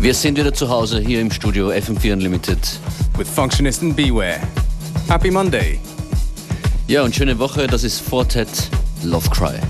Wir sind wieder zu Hause hier im Studio FM4 Unlimited. With Functionist and Beware. Happy Monday. Ja, und schöne Woche, das ist Fortet Love Cry.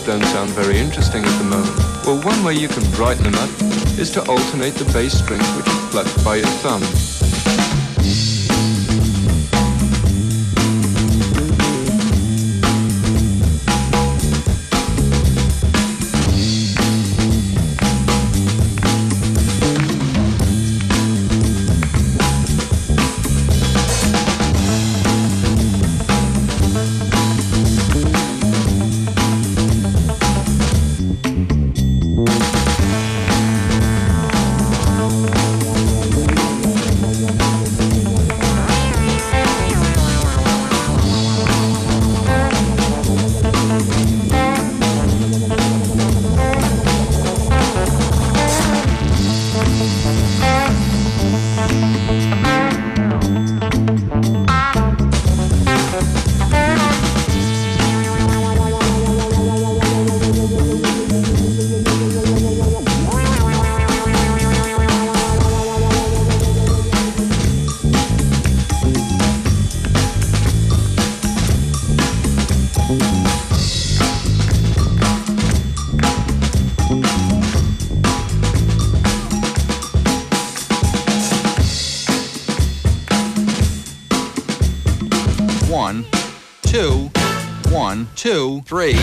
Don't sound very interesting at the moment. Well, one way you can brighten them up is to alternate the bass strings which are plucked by your thumb. Two, three.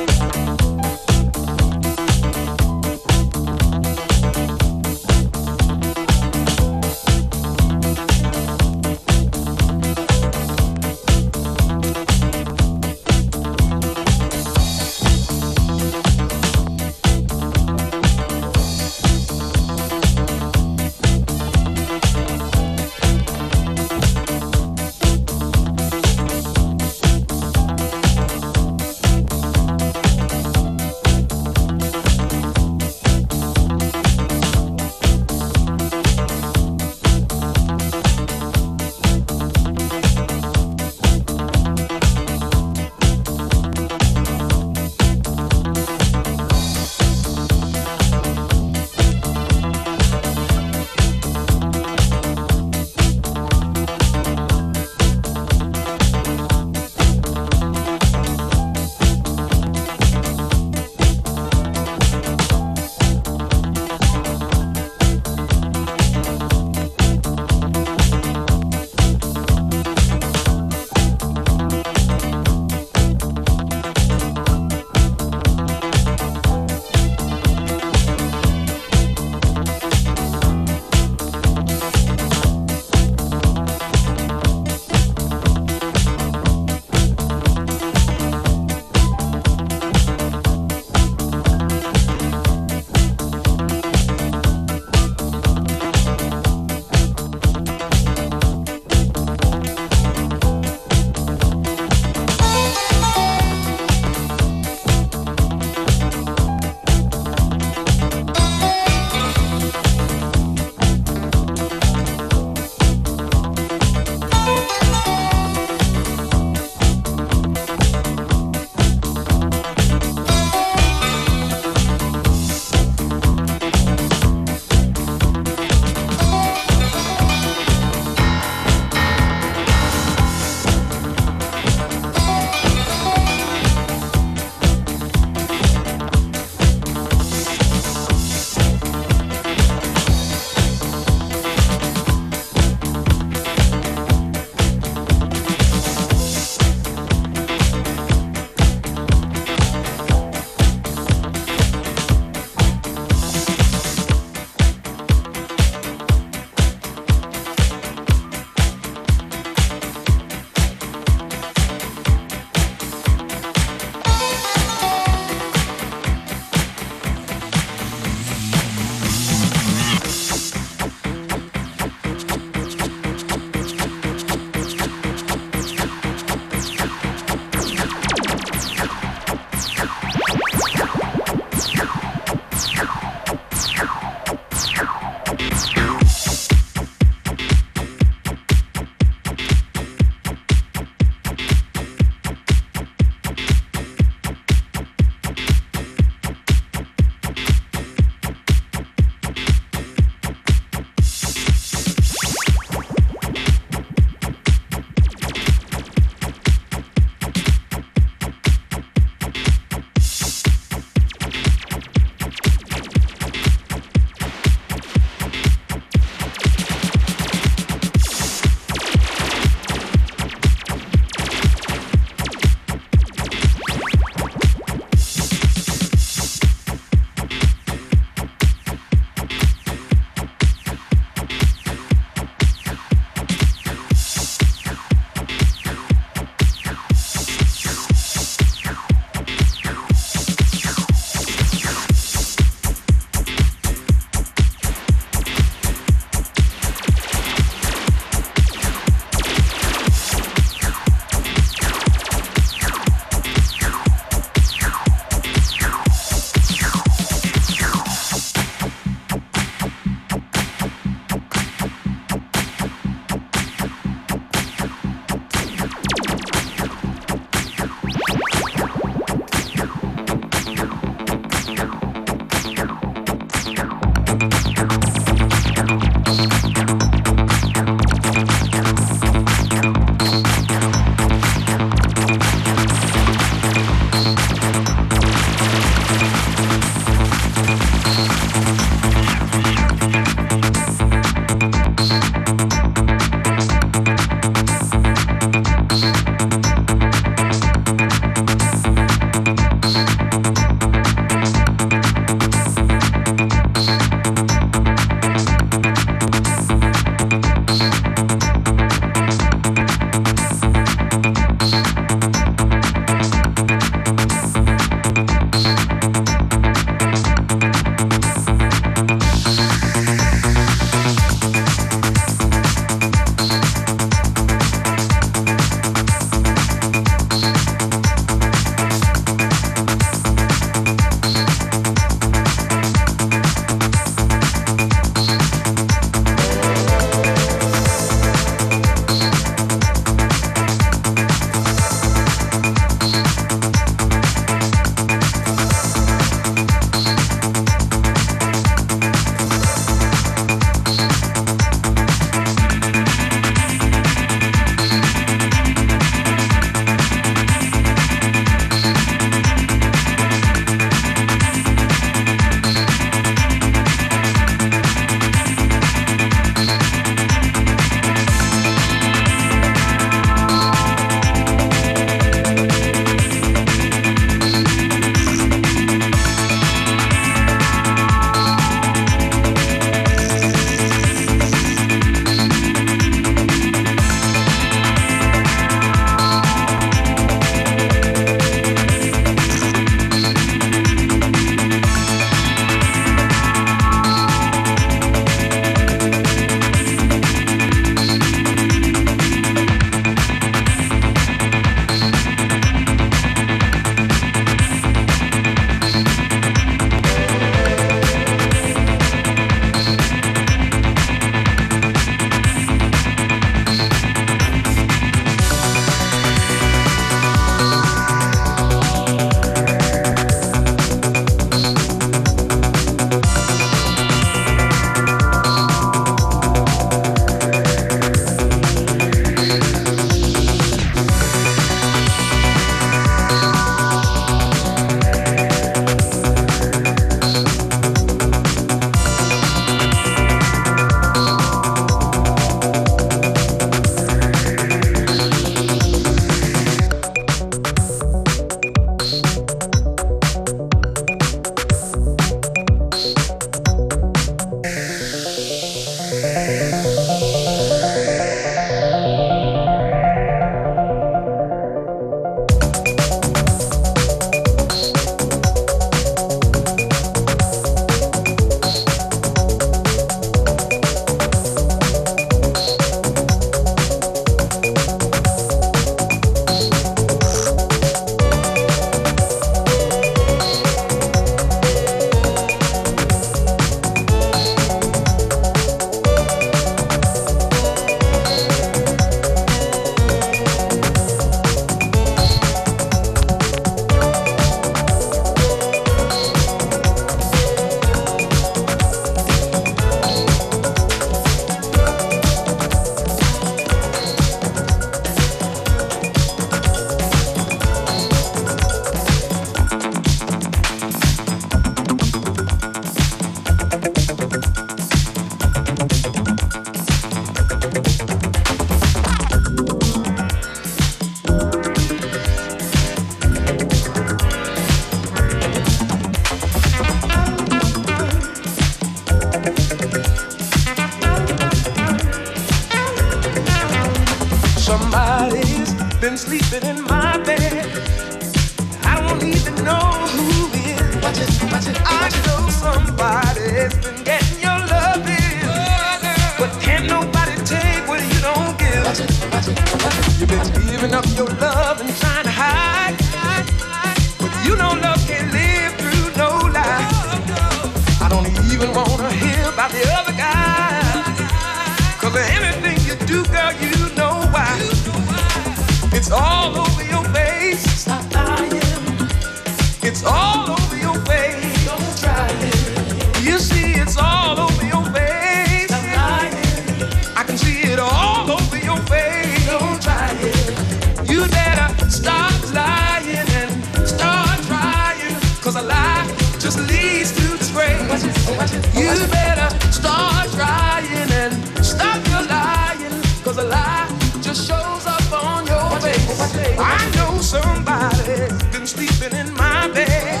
I know somebody's been sleeping in my bed,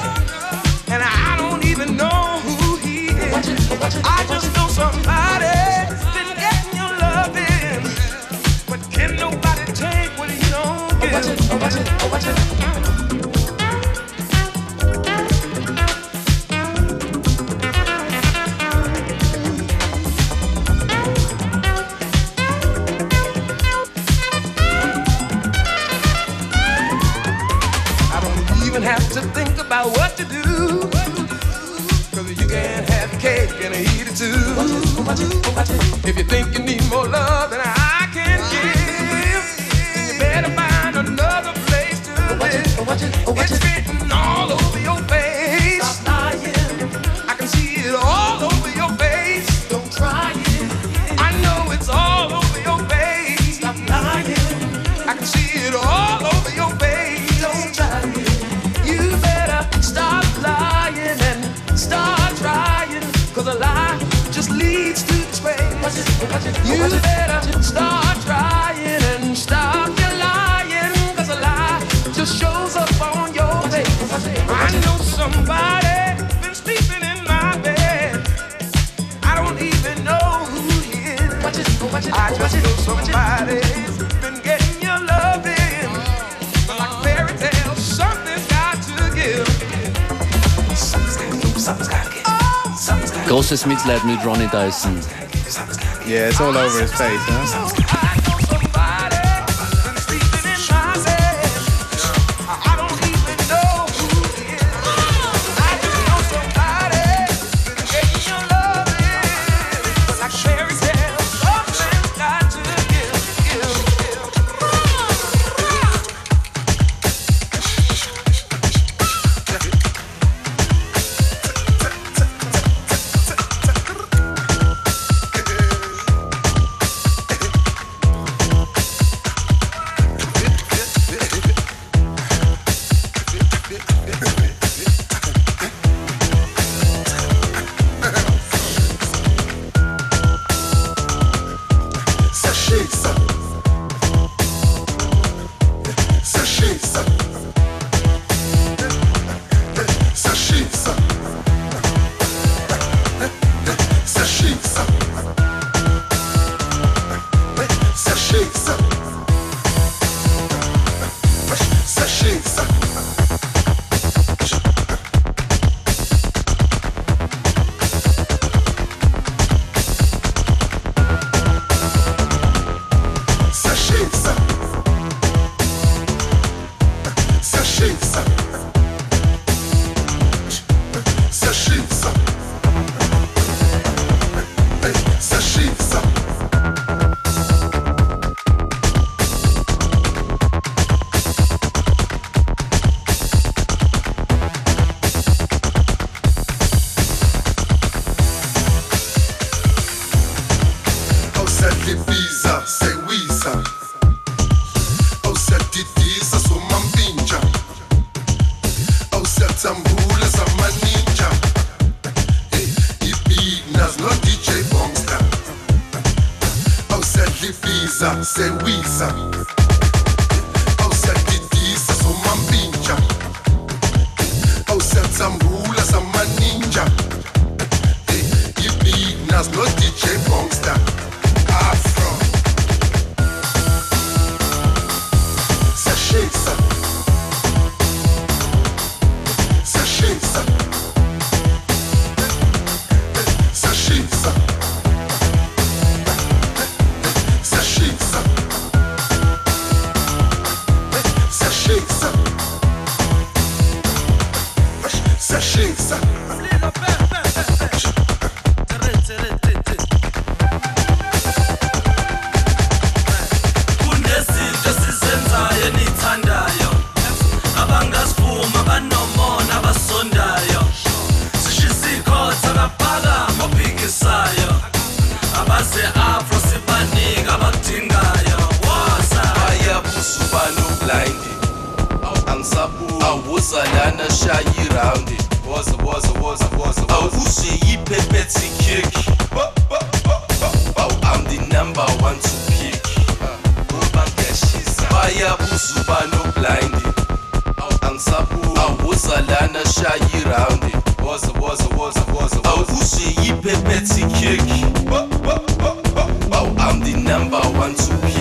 and I don't even know who he is. I just know somebody. Cause a lie just leads to the disgrace. You better start trying and stop your lying. Cause a lie just shows up on your face. I know somebody been sleeping in my bed. I don't even know who he is. I just know somebody. Großes Mitleid mit Ronnie Dyson. Yeah, it's all over his face, huh? Woza woza woza woza awuze awu i'm the number one to pick bayabuza woza woza woza woza awuze awu i'm the number one to pick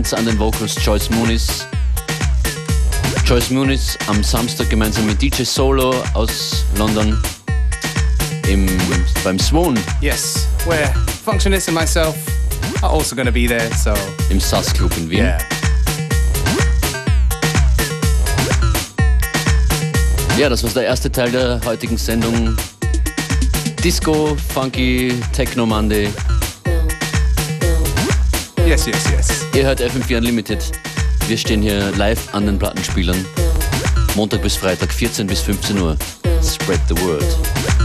Compliments an den Vocals Joyce Muniz. Joyce Muniz am Samstag gemeinsam mit DJ Solo aus London im, beim Swoon. Yes, where Functionist and myself are also going to be there, so. Im SAS Club in Wien. Yeah. Ja, das war der erste Teil der heutigen Sendung. Disco, Funky, Techno Monday. Yes, yes, yes. Ihr hört FM4 Unlimited. Wir stehen hier live an den Plattenspielern. Montag bis Freitag, 14 bis 15 Uhr. Spread the word.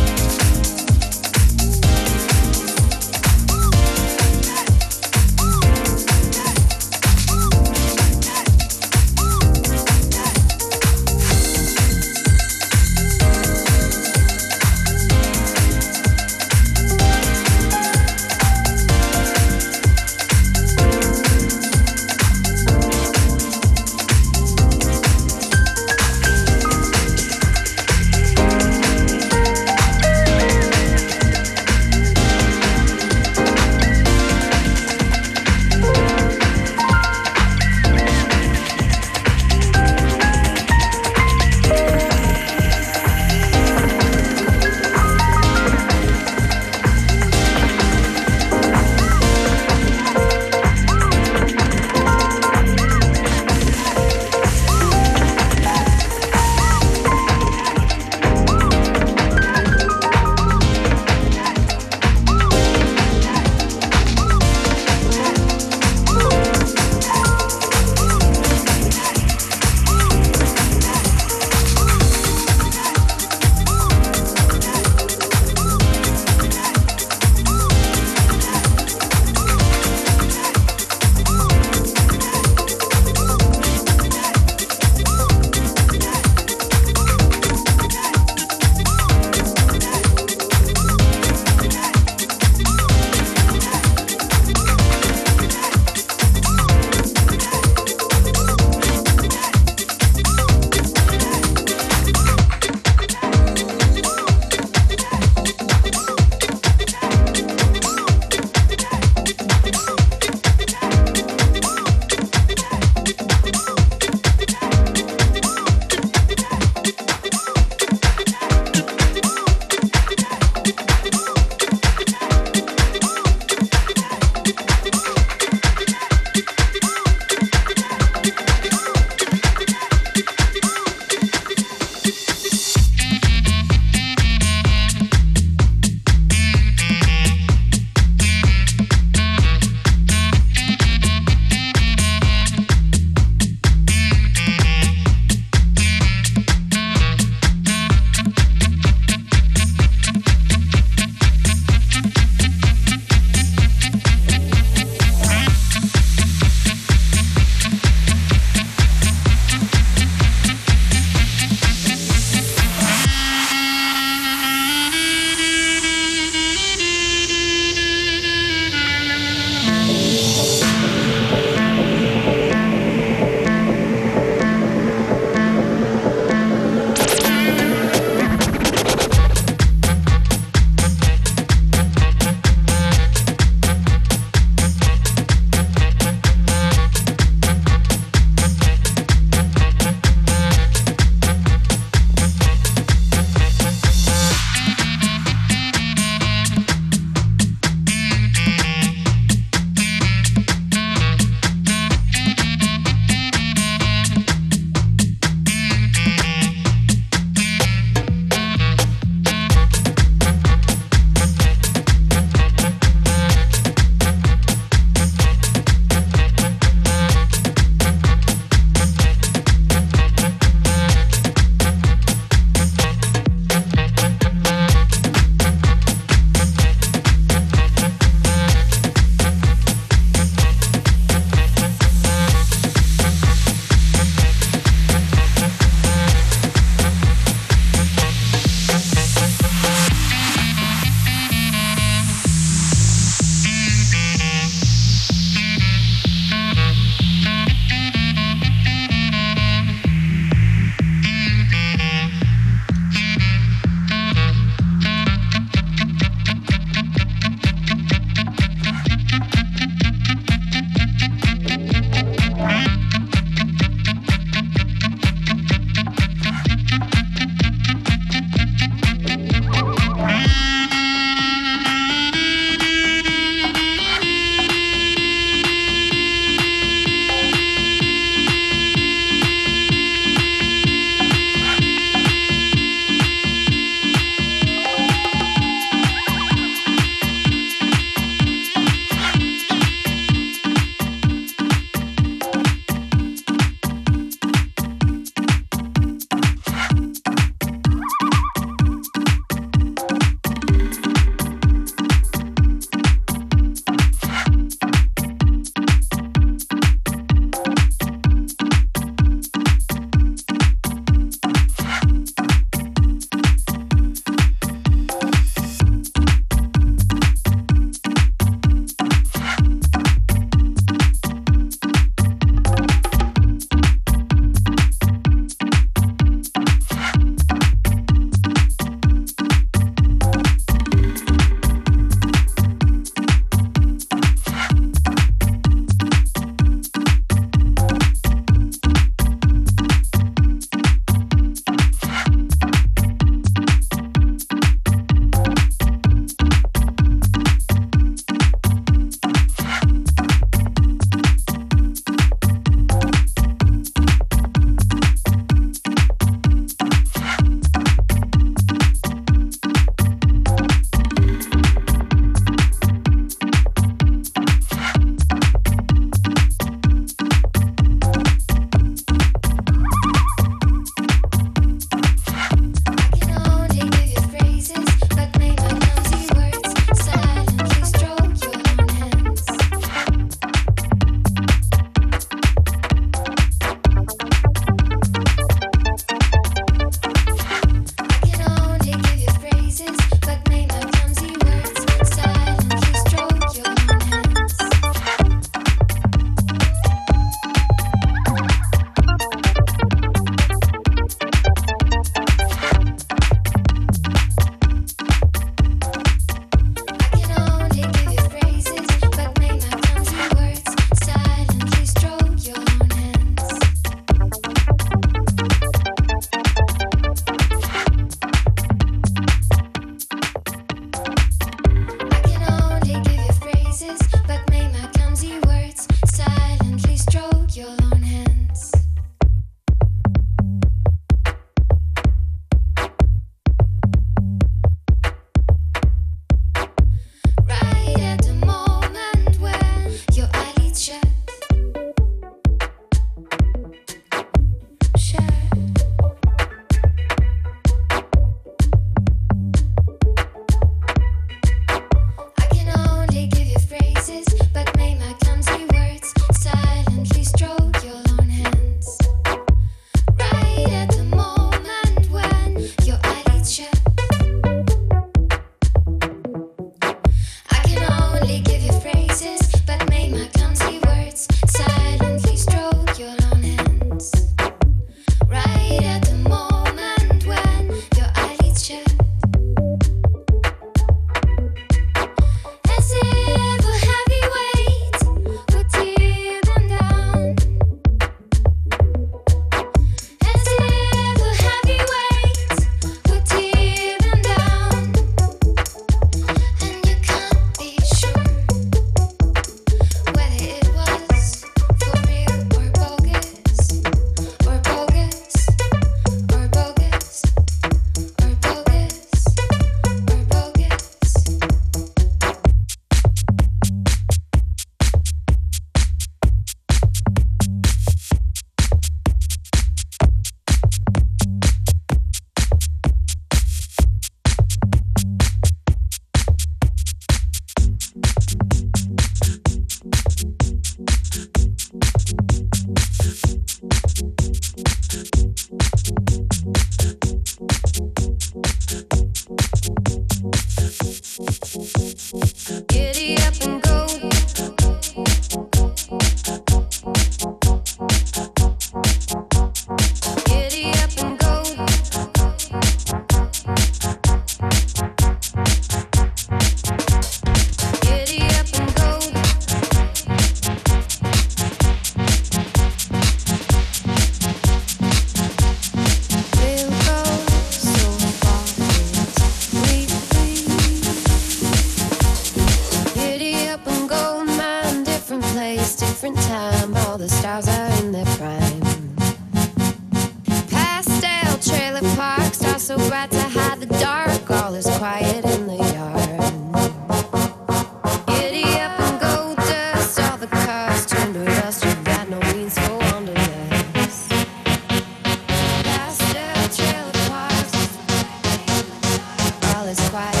Is quiet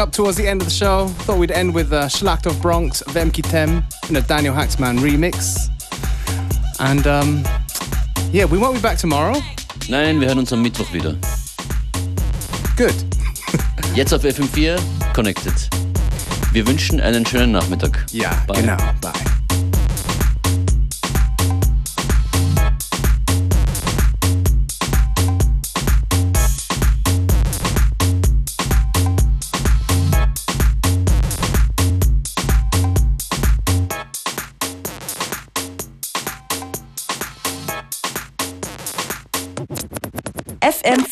up towards the end of the show, thought we'd end with uh, Schlachthofbronx, Vemki Tem, in a Daniel Haaksman remix. And um, yeah, we won't be back tomorrow. Nein, wir hören uns am Mittwoch wieder. Good. Jetzt auf FM4 Connected. Wir wünschen einen schönen Nachmittag. Ja, Bye. genau.